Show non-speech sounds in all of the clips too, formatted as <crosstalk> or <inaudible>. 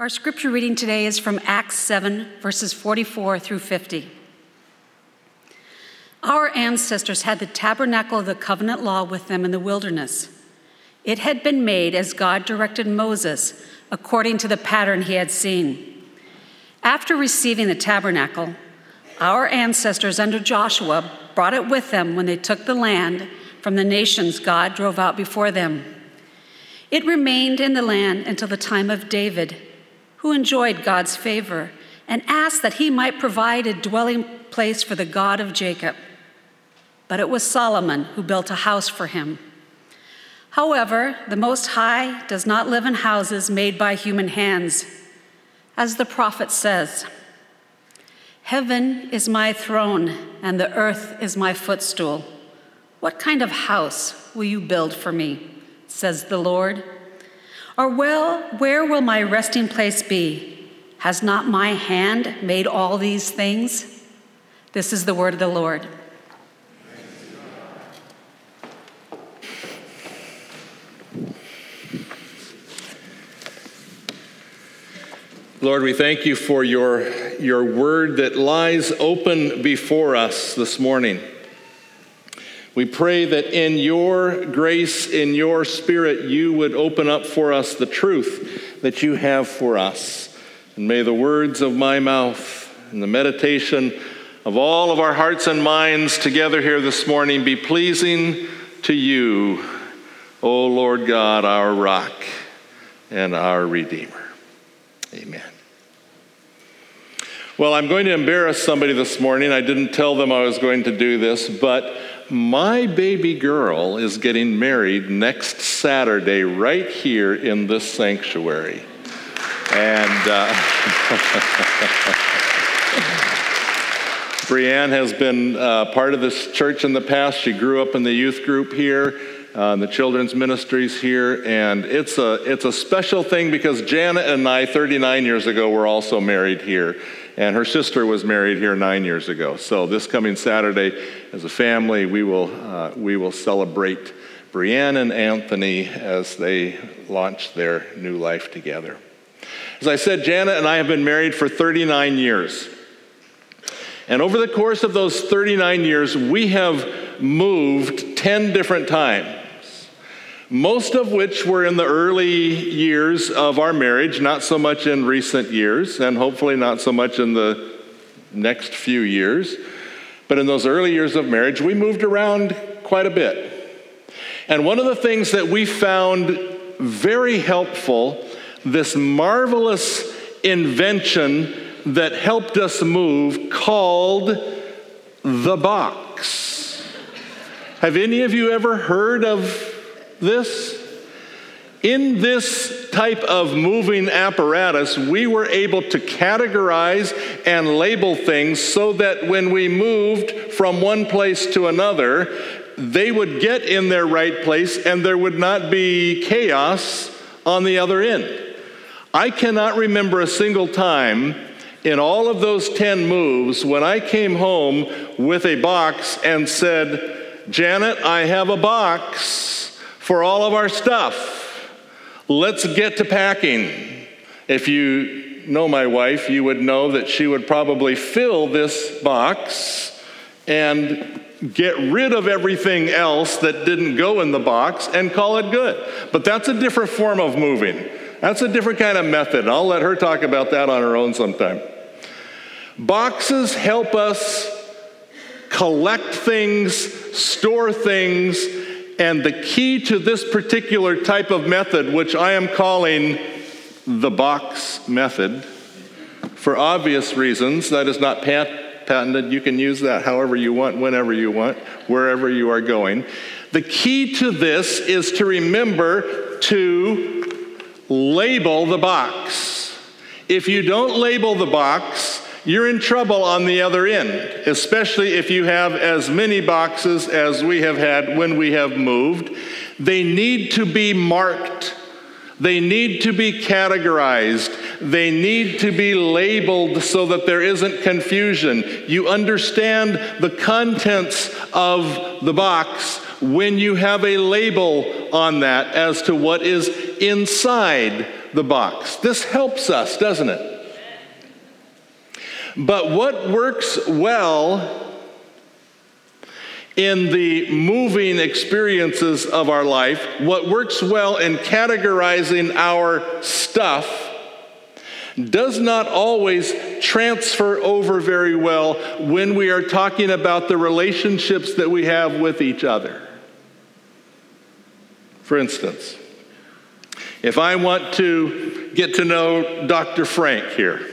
Our scripture reading today is from Acts 7, verses 44 through 50. Our ancestors had the tabernacle of the covenant law with them in the wilderness. It had been made as God directed Moses, according to the pattern he had seen. After receiving the tabernacle, our ancestors under Joshua brought it with them when they took the land from the nations God drove out before them. It remained in the land until the time of David, who enjoyed God's favor and asked that he might provide a dwelling place for the God of Jacob. But it was Solomon who built a house for him. However, the Most High does not live in houses made by human hands. As the prophet says, Heaven is my throne, and the earth is my footstool. What kind of house will you build for me? says the Lord. Or well, where will my resting place be? Has not my hand made all these things? This is the word of the Lord. Lord, we thank you for your, your word that lies open before us this morning. We pray that in your grace, in your spirit, you would open up for us the truth that you have for us. And may the words of my mouth and the meditation of all of our hearts and minds together here this morning be pleasing to you, O Lord God, our rock and our Redeemer. Amen. Well, I'm going to embarrass somebody this morning. I didn't tell them I was going to do this, but my baby girl is getting married next Saturday right here in this sanctuary. And uh, <laughs> Brianne has been uh, part of this church in the past. She grew up in the youth group here uh, the children's ministries here, and it's a it's a special thing because Janet and I, 39 years ago, were also married here, and her sister was married here nine years ago. So this coming Saturday, as a family, we will uh, we will celebrate Brianne and Anthony as they launch their new life together. As I said, Janet and I have been married for 39 years. And over the course of those 39 years, we have moved 10 different times most of which were in the early years of our marriage, not so much in recent years, and hopefully not so much in the next few years. But in those early years of marriage, we moved around quite a bit. And one of the things that we found very helpful, this marvelous invention that helped us move called the box. Have any of you ever heard of this? In this type of moving apparatus, we were able to categorize and label things so that when we moved from one place to another, they would get in their right place and there would not be chaos on the other end. I cannot remember a single time in all of those 10 moves when I came home with a box and said, Janet, I have a box for all of our stuff. Let's get to packing. If you know my wife, you would know that she would probably fill this box and get rid of everything else that didn't go in the box and call it good. But that's a different form of moving. That's a different kind of method. I'll let her talk about that on her own sometime. Boxes help us collect things, store things, and the key to this particular type of method, which I am calling the box method, for obvious reasons, that is not pat- patented. You can use that however you want, whenever you want, wherever you are going. The key to this is to remember to label the box. If you don't label the box, you're in trouble on the other end, especially if you have as many boxes as we have had when we have moved. They need to be marked. They need to be categorized. They need to be labeled so that there isn't confusion. You understand the contents of the box when you have a label on that as to what is inside the box. This helps us, doesn't it? But what works well in the moving experiences of our life, what works well in categorizing our stuff, does not always transfer over very well when we are talking about the relationships that we have with each other. For instance, if I want to get to know Dr. Frank here,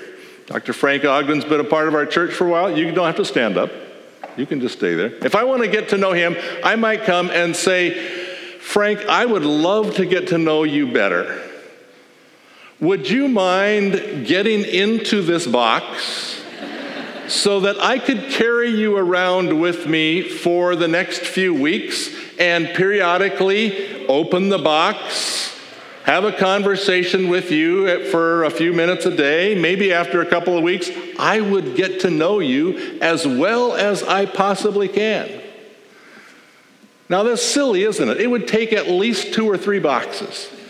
Dr. Frank Ogden's been a part of our church for a while. You don't have to stand up, you can just stay there. If I want to get to know him, I might come and say, Frank, I would love to get to know you better. Would you mind getting into this box so that I could carry you around with me for the next few weeks and periodically open the box, have a conversation with you for a few minutes a day, maybe after a couple of weeks? I would get to know you as well as I possibly can. Now, that's silly, isn't it? It would take at least two or three boxes <laughs>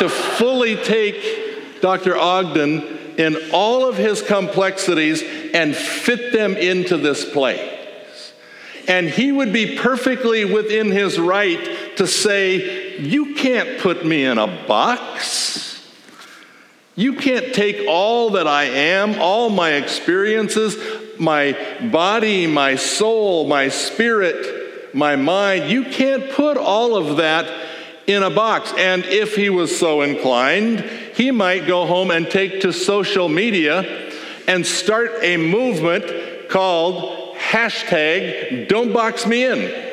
to fully take Dr. Ogden in all of his complexities and fit them into this place. And he would be perfectly within his right to say, You can't put me in a box. You can't take all that I am, all my experiences, my body, my soul, my spirit, my mind. You can't put all of that in a box. And if he was so inclined, he might go home and take to social media and start a movement called hashtag don't box me in.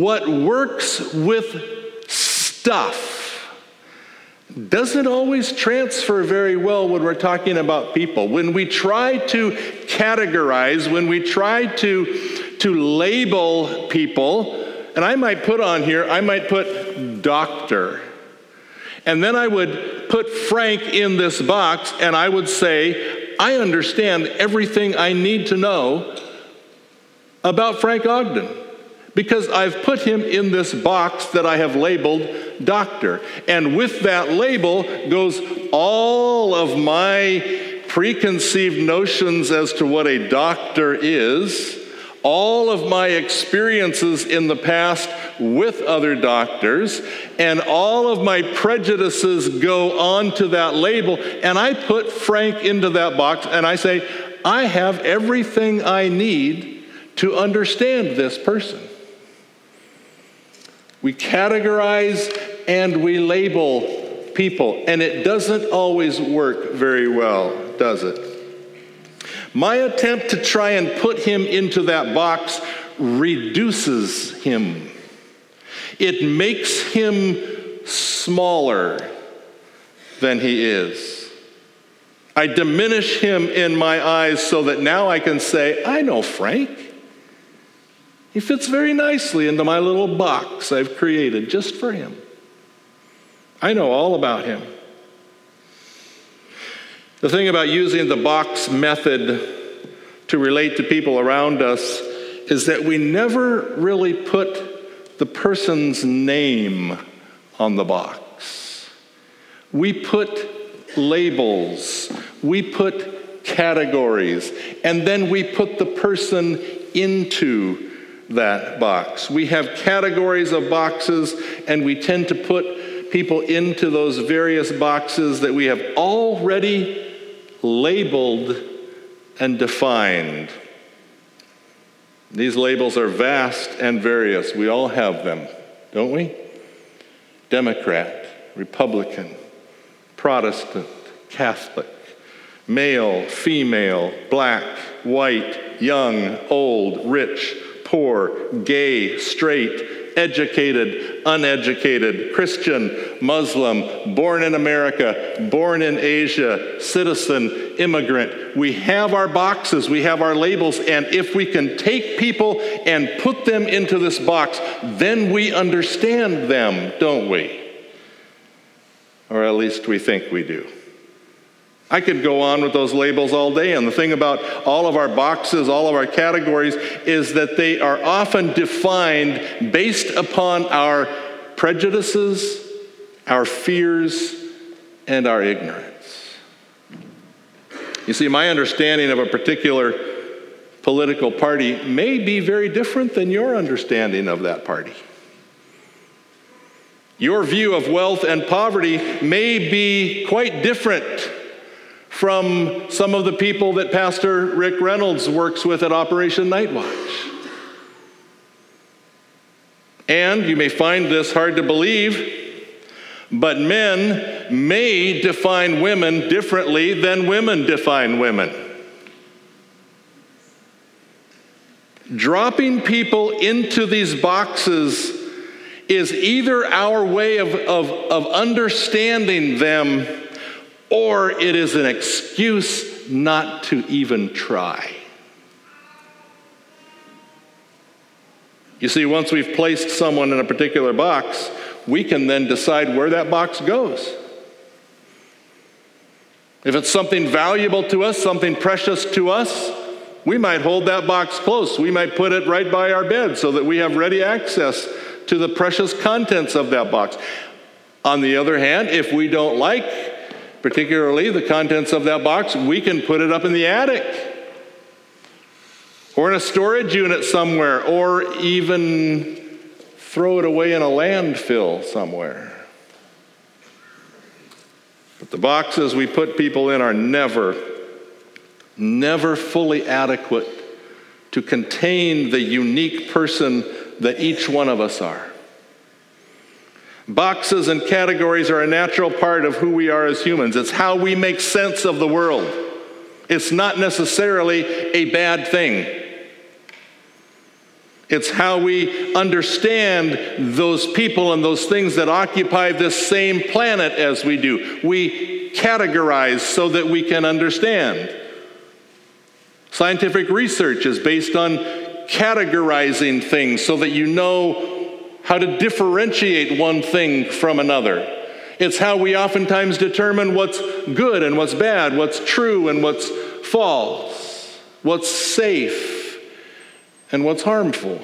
What works with stuff doesn't always transfer very well when we're talking about people. When we try to categorize, when we try to, to label people, and I might put on here, I might put doctor. And then I would put Frank in this box and I would say, I understand everything I need to know about Frank Ogden because I've put him in this box that I have labeled doctor. And with that label goes all of my preconceived notions as to what a doctor is, all of my experiences in the past with other doctors, and all of my prejudices go onto that label. And I put Frank into that box and I say, I have everything I need to understand this person. We categorize and we label people, and it doesn't always work very well, does it? My attempt to try and put him into that box reduces him. It makes him smaller than he is. I diminish him in my eyes so that now I can say, I know Frank. He fits very nicely into my little box I've created just for him. I know all about him. The thing about using the box method to relate to people around us is that we never really put the person's name on the box. We put labels, we put categories, and then we put the person into that box. We have categories of boxes, and we tend to put people into those various boxes that we have already labeled and defined. These labels are vast and various. We all have them, don't we? Democrat, Republican, Protestant, Catholic, male, female, black, white, young, old, rich, poor, gay, straight, educated, uneducated, Christian, Muslim, born in America, born in Asia, citizen, immigrant. We have our boxes, we have our labels, and if we can take people and put them into this box, then we understand them, don't we? Or at least we think we do. I could go on with those labels all day. And the thing about all of our boxes, all of our categories, is that they are often defined based upon our prejudices, our fears, and our ignorance. You see, my understanding of a particular political party may be very different than your understanding of that party. Your view of wealth and poverty may be quite different from some of the people that Pastor Rick Reynolds works with at Operation Night Watch. And you may find this hard to believe, but men may define women differently than women define women. Dropping people into these boxes is either our way of, of, of understanding them or it is an excuse not to even try. You see, once we've placed someone in a particular box, we can then decide where that box goes. If it's something valuable to us, something precious to us, we might hold that box close. We might put it right by our bed so that we have ready access to the precious contents of that box. On the other hand, if we don't like particularly the contents of that box, we can put it up in the attic or in a storage unit somewhere or even throw it away in a landfill somewhere. But the boxes we put people in are never, never fully adequate to contain the unique person that each one of us are. Boxes and categories are a natural part of who we are as humans. It's how we make sense of the world. It's not necessarily a bad thing. It's how we understand those people and those things that occupy this same planet as we do. We categorize so that we can understand. Scientific research is based on categorizing things so that you know how to differentiate one thing from another. It's how we oftentimes determine what's good and what's bad, what's true and what's false, what's safe and what's harmful.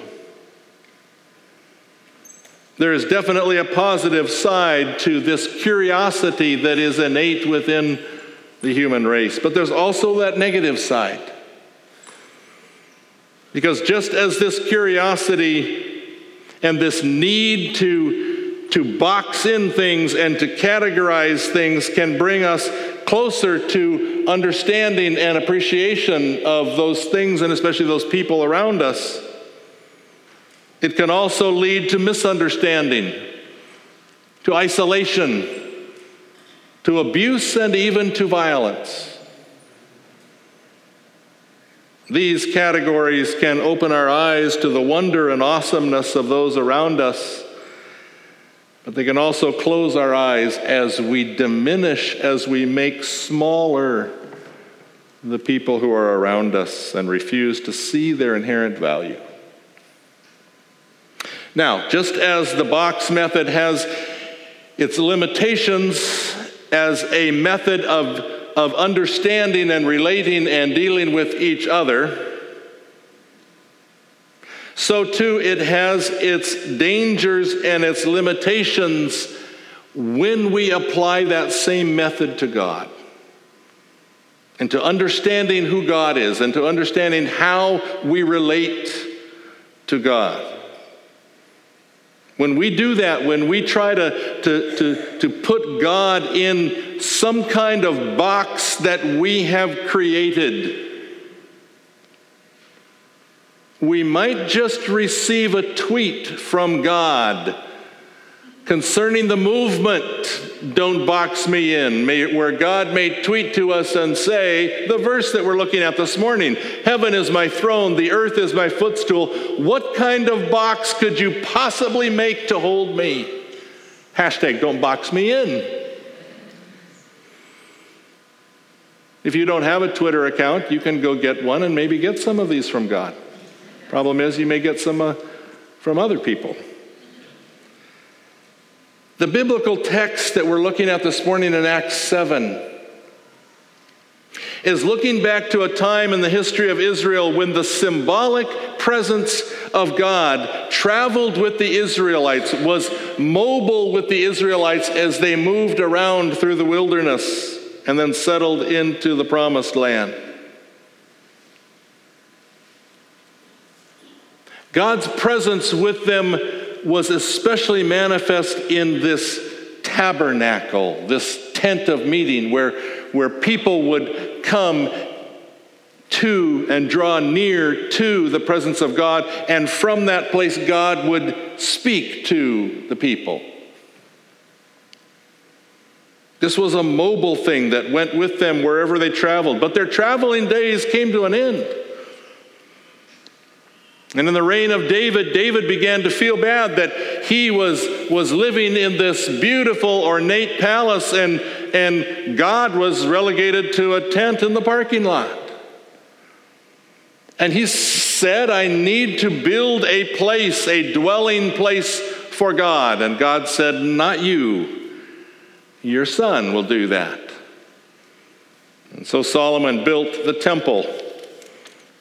There is definitely a positive side to this curiosity that is innate within the human race, but there's also that negative side. Because just as this curiosity and this need to, to box in things and to categorize things can bring us closer to understanding and appreciation of those things and especially those people around us, it can also lead to misunderstanding, to isolation, to abuse, and even to violence. These categories can open our eyes to the wonder and awesomeness of those around us, but they can also close our eyes as we diminish, as we make smaller the people who are around us and refuse to see their inherent value. Now, just as the box method has its limitations as a method of of understanding and relating and dealing with each other, so too it has its dangers and its limitations when we apply that same method to God. And to understanding who God is and to understanding how we relate to God. When we do that, when we try to, to, to, to put God in some kind of box that we have created, we might just receive a tweet from God concerning the movement, Don't Box Me In, where God may tweet to us and say, the verse that we're looking at this morning Heaven is my throne, the earth is my footstool. What kind of box could you possibly make to hold me? Hashtag Don't Box Me In. If you don't have a Twitter account, you can go get one and maybe get some of these from God. Problem is, you may get some uh, from other people. The biblical text that we're looking at this morning in Acts 7 is looking back to a time in the history of Israel when the symbolic presence of God traveled with the Israelites, was mobile with the Israelites as they moved around through the wilderness and then settled into the promised land. God's presence with them was especially manifest in this tabernacle, this tent of meeting where, where people would come to and draw near to the presence of God, and from that place, God would speak to the people. This was a mobile thing that went with them wherever they traveled, but their traveling days came to an end. And in the reign of David, David began to feel bad that he was, was living in this beautiful, ornate palace, and, and God was relegated to a tent in the parking lot. And he said, I need to build a place, a dwelling place for God. And God said, Not you, your son will do that. And so Solomon built the temple.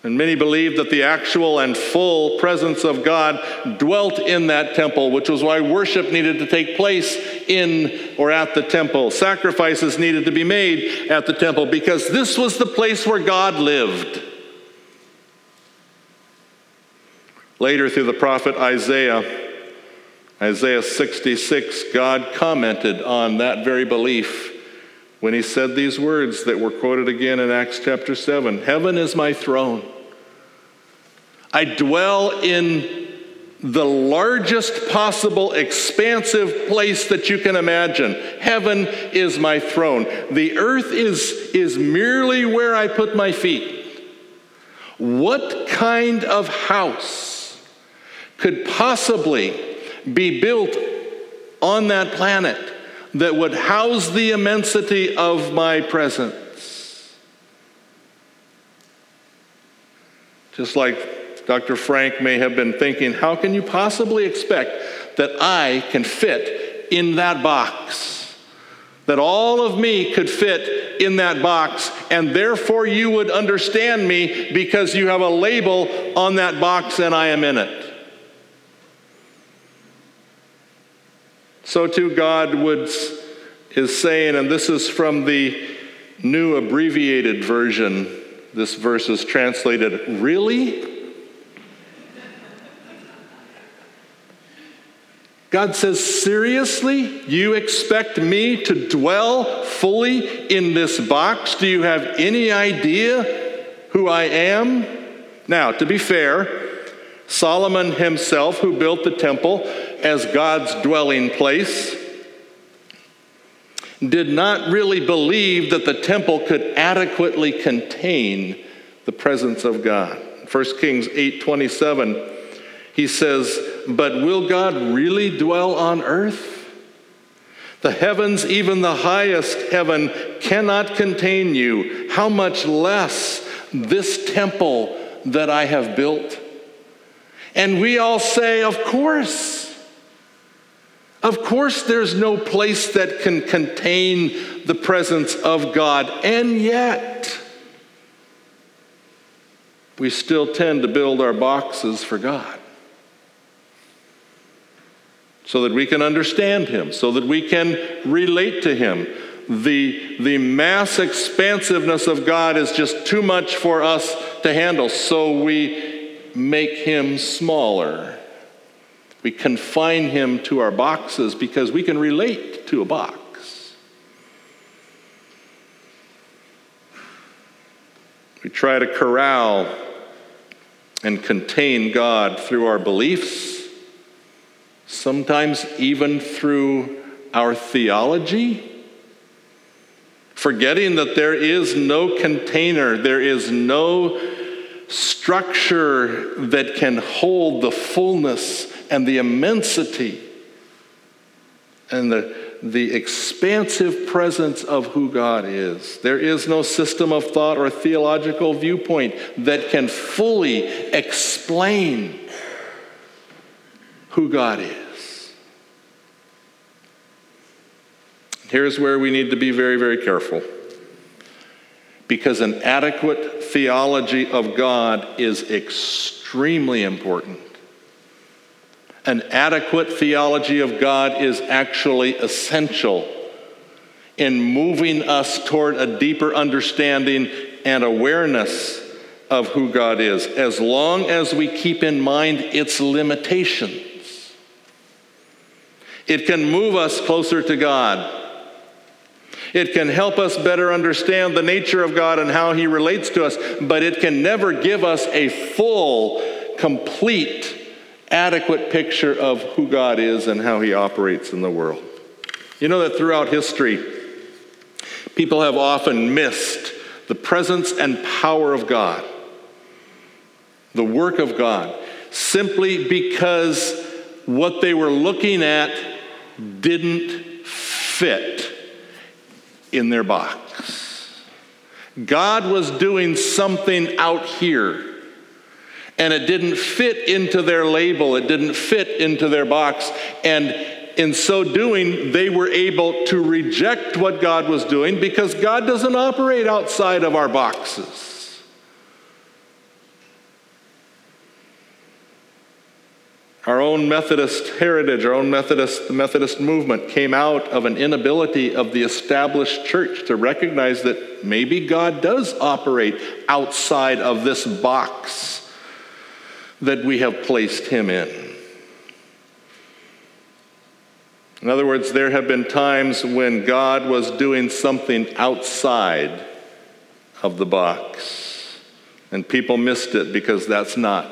And many believed that the actual and full presence of God dwelt in that temple, which was why worship needed to take place in or at the temple. Sacrifices needed to be made at the temple because this was the place where God lived. Later, through the prophet Isaiah, Isaiah 66, God commented on that very belief when he said these words that were quoted again in Acts chapter 7 Heaven is my throne. I dwell in the largest possible expansive place that you can imagine. Heaven is my throne. The earth is, is merely where I put my feet. What kind of house could possibly be built on that planet that would house the immensity of my presence. Just like Dr. Frank may have been thinking, how can you possibly expect that I can fit in that box? That all of me could fit in that box, and therefore you would understand me because you have a label on that box and I am in it. So too, God would, is saying, and this is from the new abbreviated version, this verse is translated, Really? God says, Seriously? You expect me to dwell fully in this box? Do you have any idea who I am? Now, to be fair, Solomon himself, who built the temple, as God's dwelling place, did not really believe that the temple could adequately contain the presence of God. 1 Kings 8:27 he says, "But will God really dwell on earth? The heavens, even the highest heaven, cannot contain you. How much less this temple that I have built?" And we all say, "Of course." Of course, there's no place that can contain the presence of God, and yet we still tend to build our boxes for God so that we can understand Him, so that we can relate to Him. The, the mass expansiveness of God is just too much for us to handle, so we make Him smaller. We confine him to our boxes because we can relate to a box. We try to corral and contain God through our beliefs, sometimes even through our theology, forgetting that there is no container, there is no structure that can hold the fullness and the immensity and the, the expansive presence of who God is. There is no system of thought or theological viewpoint that can fully explain who God is. Here's where we need to be very, very careful. because an adequate theology of God is extremely important. An adequate theology of God is actually essential in moving us toward a deeper understanding and awareness of who God is, as long as we keep in mind its limitations. It can move us closer to God. It can help us better understand the nature of God and how He relates to us, but it can never give us a full, complete, adequate picture of who God is and how He operates in the world. You know that throughout history, people have often missed the presence and power of God, the work of God, simply because what they were looking at didn't fit in their box. God was doing something out here, and it didn't fit into their label, it didn't fit into their box. And in so doing, they were able to reject what God was doing because God doesn't operate outside of our boxes. Our own Methodist heritage, our own Methodist, Methodist movement came out of an inability of the established church to recognize that maybe God does operate outside of this box that we have placed him in. In other words, there have been times when God was doing something outside of the box, and people missed it because that's not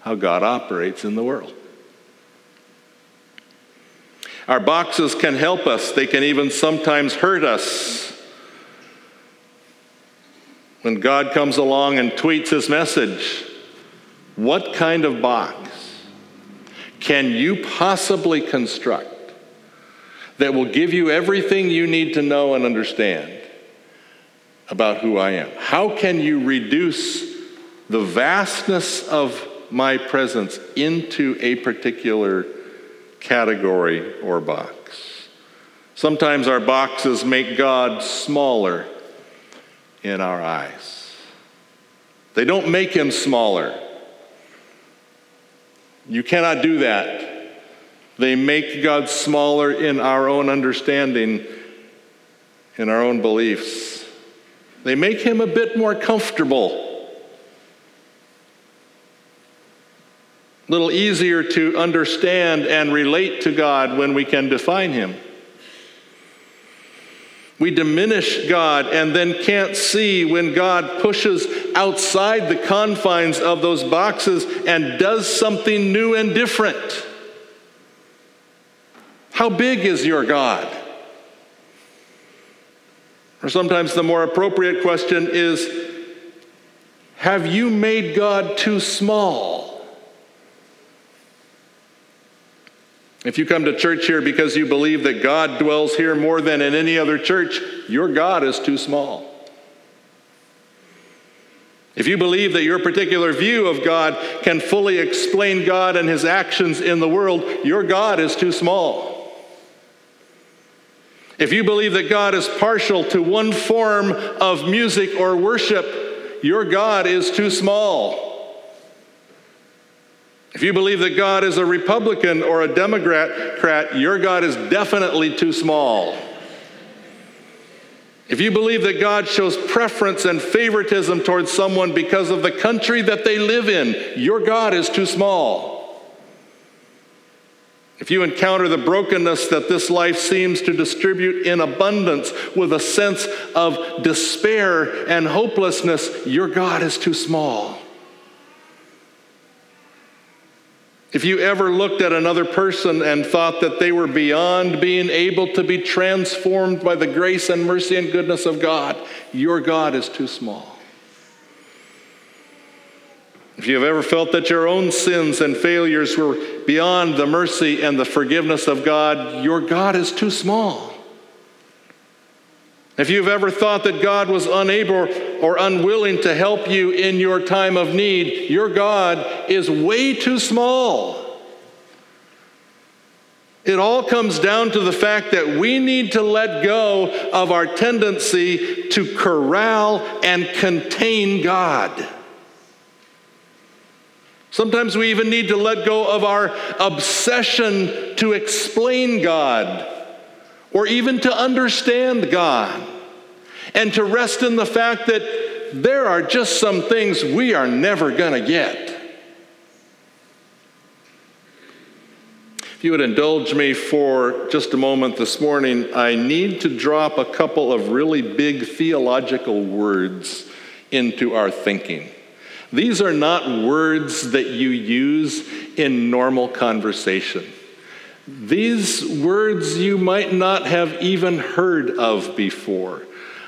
how God operates in the world. Our boxes can help us, they can even sometimes hurt us. When God comes along and tweets his message, what kind of box can you possibly construct that will give you everything you need to know and understand about who I am? How can you reduce the vastness of my presence into a particular category or box? Sometimes our boxes make God smaller in our eyes. They don't make him smaller. You cannot do that they make God smaller in our own understanding, in our own beliefs. They make him a bit more comfortable, a little easier to understand and relate to God when we can define him. We diminish God and then can't see when God pushes outside the confines of those boxes and does something new and different. How big is your God? Or sometimes the more appropriate question is Have you made God too small? If you come to church here because you believe that God dwells here more than in any other church, your God is too small. If you believe that your particular view of God can fully explain God and his actions in the world, your God is too small. If you believe that God is partial to one form of music or worship, your God is too small. If you believe that God is a Republican or a Democrat, your God is definitely too small. If you believe that God shows preference and favoritism towards someone because of the country that they live in, your God is too small. If you encounter the brokenness that this life seems to distribute in abundance with a sense of despair and hopelessness, your God is too small. If you ever looked at another person and thought that they were beyond being able to be transformed by the grace and mercy and goodness of God, your God is too small. If you have ever felt that your own sins and failures were beyond the mercy and the forgiveness of God, your God is too small. If you've ever thought that God was unable or unwilling to help you in your time of need, your God is way too small. It all comes down to the fact that we need to let go of our tendency to corral and contain God. Sometimes we even need to let go of our obsession to explain God or even to understand God and to rest in the fact that there are just some things we are never going to get. If you would indulge me for just a moment this morning, I need to drop a couple of really big theological words into our thinking. These are not words that you use in normal conversation. These words you might not have even heard of before,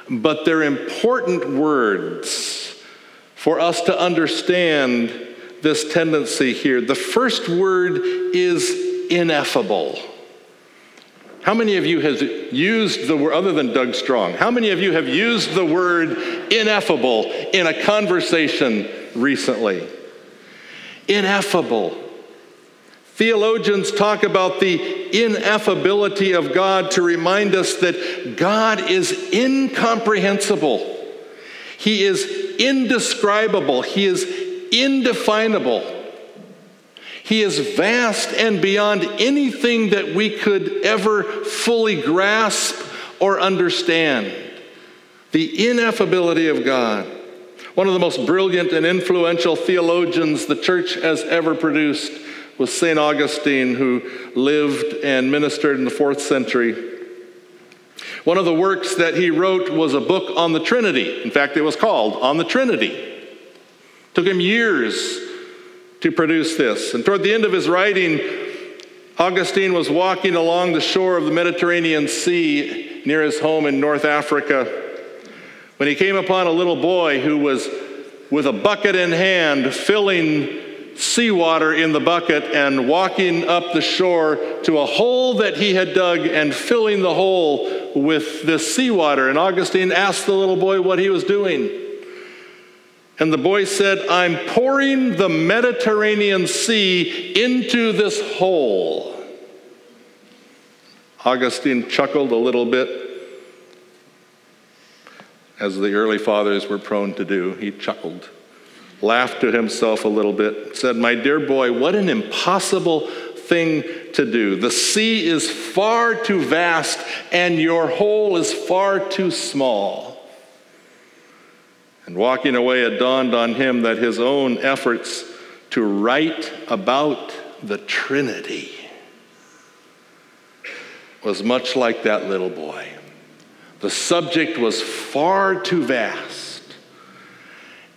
but they're important words for us to understand this tendency here. The first word is ineffable. How many of you has used the word, other than Doug Strong, how many of you have used the word ineffable in a conversation recently? Ineffable. Theologians talk about the ineffability of God to remind us that God is incomprehensible. He is indescribable. He is indefinable. He is vast and beyond anything that we could ever fully grasp or understand. The ineffability of God. One of the most brilliant and influential theologians the church has ever produced was St. Augustine, who lived and ministered in the fourth century. One of the works that he wrote was a book on the Trinity. In fact, it was called On the Trinity. It took him years to produce this. And toward the end of his writing, Augustine was walking along the shore of the Mediterranean Sea near his home in North Africa when he came upon a little boy who was with a bucket in hand filling seawater in the bucket and walking up the shore to a hole that he had dug and filling the hole with this seawater. And Augustine asked the little boy what he was doing. And the boy said, I'm pouring the Mediterranean Sea into this hole. Augustine chuckled a little bit, as the early fathers were prone to do. He chuckled, laughed to himself a little bit, said, My dear boy, what an impossible thing to do. The sea is far too vast, and your hole is far too small. And walking away, it dawned on him that his own efforts to write about the Trinity was much like that little boy. The subject was far too vast,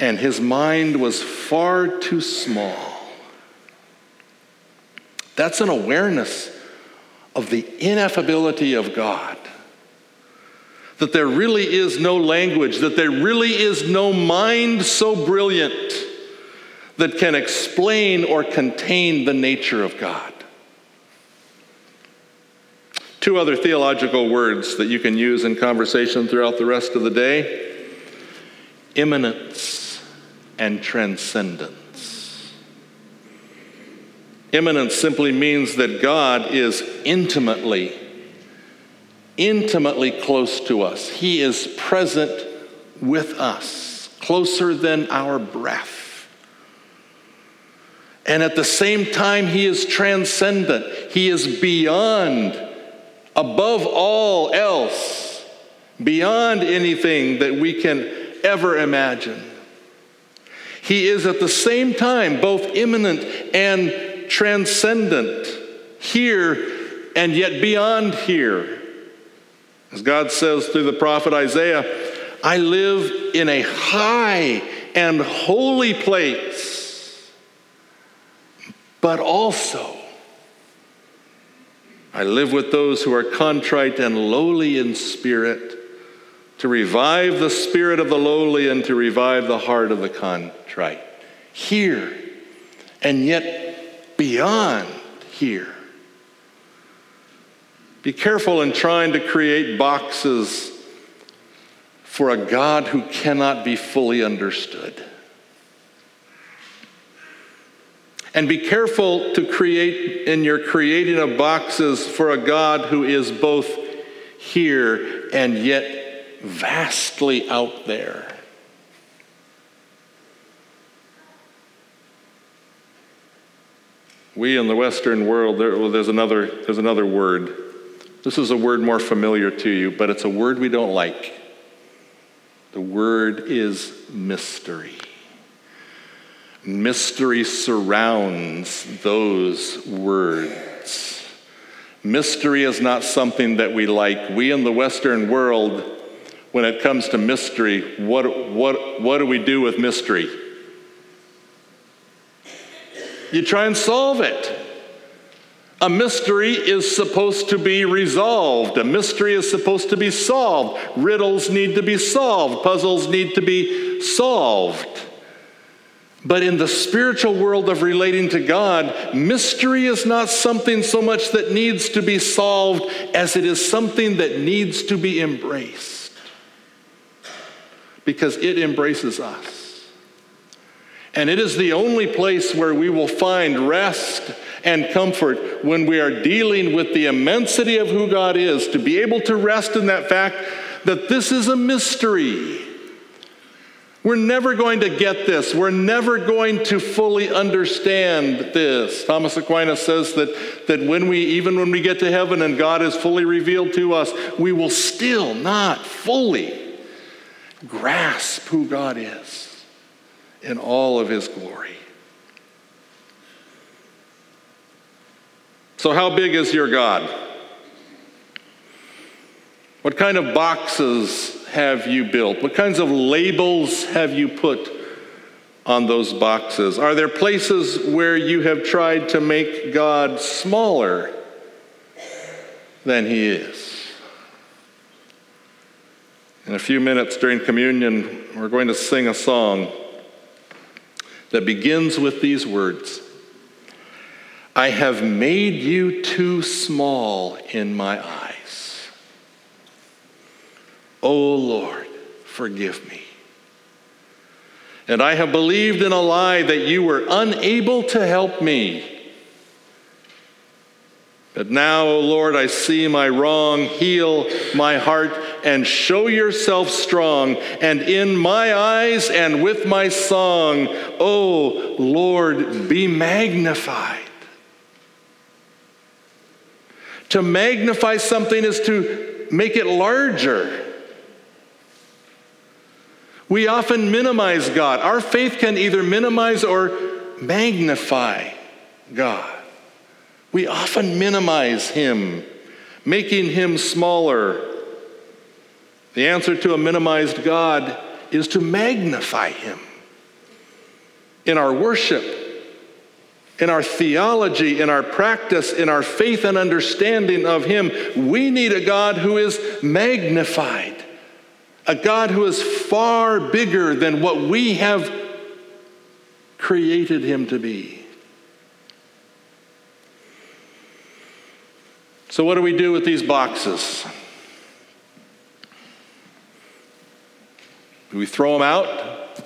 and his mind was far too small. That's an awareness of the ineffability of God that there really is no language, that there really is no mind so brilliant that can explain or contain the nature of God. Two other theological words that you can use in conversation throughout the rest of the day immanence and transcendence. Immanence simply means that God is intimately intimately close to us. He is present with us, closer than our breath. And at the same time, He is transcendent. He is beyond, above all else, beyond anything that we can ever imagine. He is at the same time both immanent and transcendent, here and yet beyond here. As God says through the prophet Isaiah, I live in a high and holy place, but also I live with those who are contrite and lowly in spirit, to revive the spirit of the lowly and to revive the heart of the contrite. Here, and yet beyond here. Be careful in trying to create boxes for a God who cannot be fully understood. And be careful to create in your creating of boxes for a God who is both here and yet vastly out there. We in the Western world, there, well, there's, another, there's another word. This is a word more familiar to you, but it's a word we don't like. The word is mystery. Mystery surrounds those words. Mystery is not something that we like. We in the Western world, when it comes to mystery, what, what, what do we do with mystery? You try and solve it. A mystery is supposed to be resolved. A mystery is supposed to be solved. Riddles need to be solved. Puzzles need to be solved. But in the spiritual world of relating to God, mystery is not something so much that needs to be solved as it is something that needs to be embraced. Because it embraces us. And it is the only place where we will find rest and comfort when we are dealing with the immensity of who God is, to be able to rest in that fact that this is a mystery. We're never going to get this. We're never going to fully understand this. Thomas Aquinas says that, that when we, even when we get to heaven and God is fully revealed to us, we will still not fully grasp who God is in all of his glory. So, how big is your God? What kind of boxes have you built? What kinds of labels have you put on those boxes? Are there places where you have tried to make God smaller than He is? In a few minutes during communion, we're going to sing a song that begins with these words I have made you too small in my eyes. O Lord, forgive me. And I have believed in a lie that you were unable to help me. But now, O Lord, I see my wrong. Heal my heart and show yourself strong. And in my eyes and with my song, O Lord, be magnified. To magnify something is to make it larger. We often minimize God. Our faith can either minimize or magnify God. We often minimize Him, making Him smaller. The answer to a minimized God is to magnify Him in our worship in our theology, in our practice, in our faith and understanding of Him, we need a God who is magnified, a God who is far bigger than what we have created Him to be. So, what do we do with these boxes? Do we throw them out?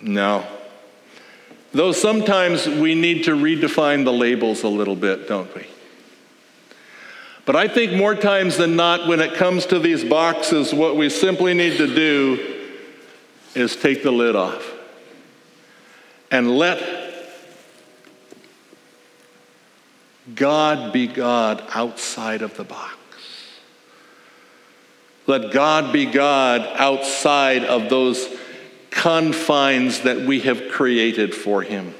No. Though sometimes we need to redefine the labels a little bit, don't we? But I think more times than not, when it comes to these boxes, what we simply need to do is take the lid off and let God be God outside of the box. Let God be God outside of those confines that we have created for him.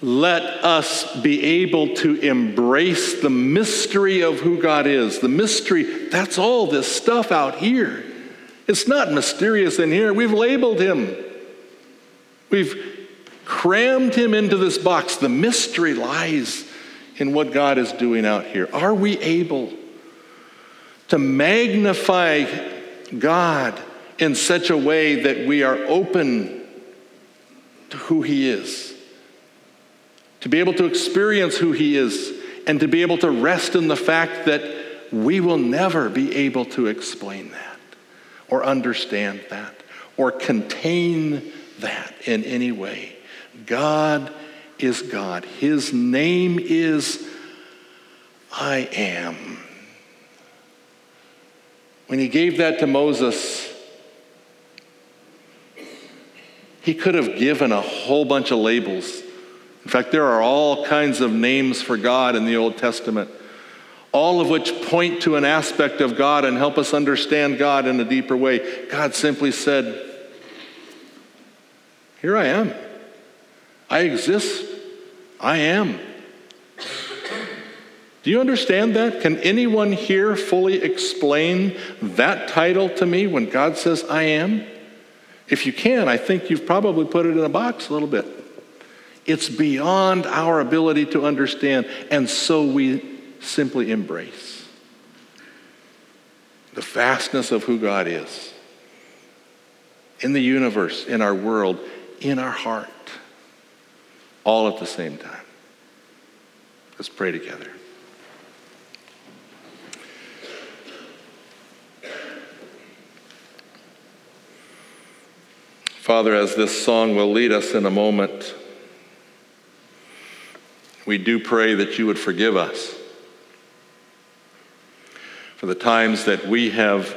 Let us be able to embrace the mystery of who God is. The mystery, that's all this stuff out here. It's not mysterious in here. We've labeled him, we've crammed him into this box. The mystery lies in what God is doing out here. Are we able to magnify God? in such a way that we are open to who He is, to be able to experience who He is, and to be able to rest in the fact that we will never be able to explain that or understand that or contain that in any way. God is God. His name is I am. When he gave that to Moses, he could have given a whole bunch of labels. In fact, there are all kinds of names for God in the Old Testament, all of which point to an aspect of God and help us understand God in a deeper way. God simply said, Here I am. I exist. I am. Do you understand that? Can anyone here fully explain that title to me when God says, I am? If you can, I think you've probably put it in a box a little bit. It's beyond our ability to understand, and so we simply embrace the vastness of who God is in the universe, in our world, in our heart, all at the same time. Let's pray together. Father, as this song will lead us in a moment, we do pray that you would forgive us for the times that we have,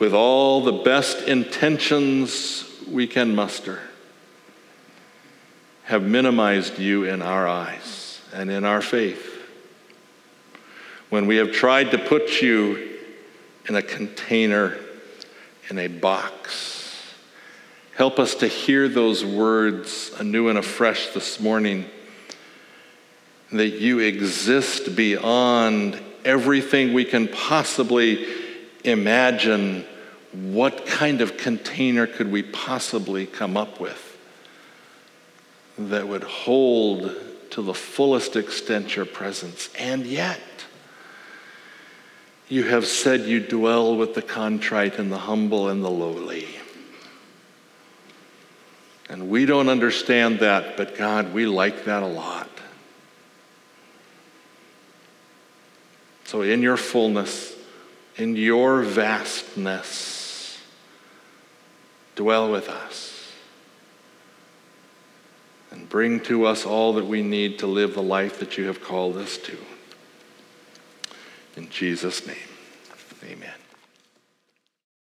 with all the best intentions we can muster, have minimized you in our eyes and in our faith. When we have tried to put you in a container, in a box, Help us to hear those words anew and afresh this morning that you exist beyond everything we can possibly imagine. What kind of container could we possibly come up with that would hold to the fullest extent your presence? And yet, you have said you dwell with the contrite and the humble and the lowly. And we don't understand that, but God, we like that a lot. So, in your fullness, in your vastness, dwell with us and bring to us all that we need to live the life that you have called us to. In Jesus' name, amen.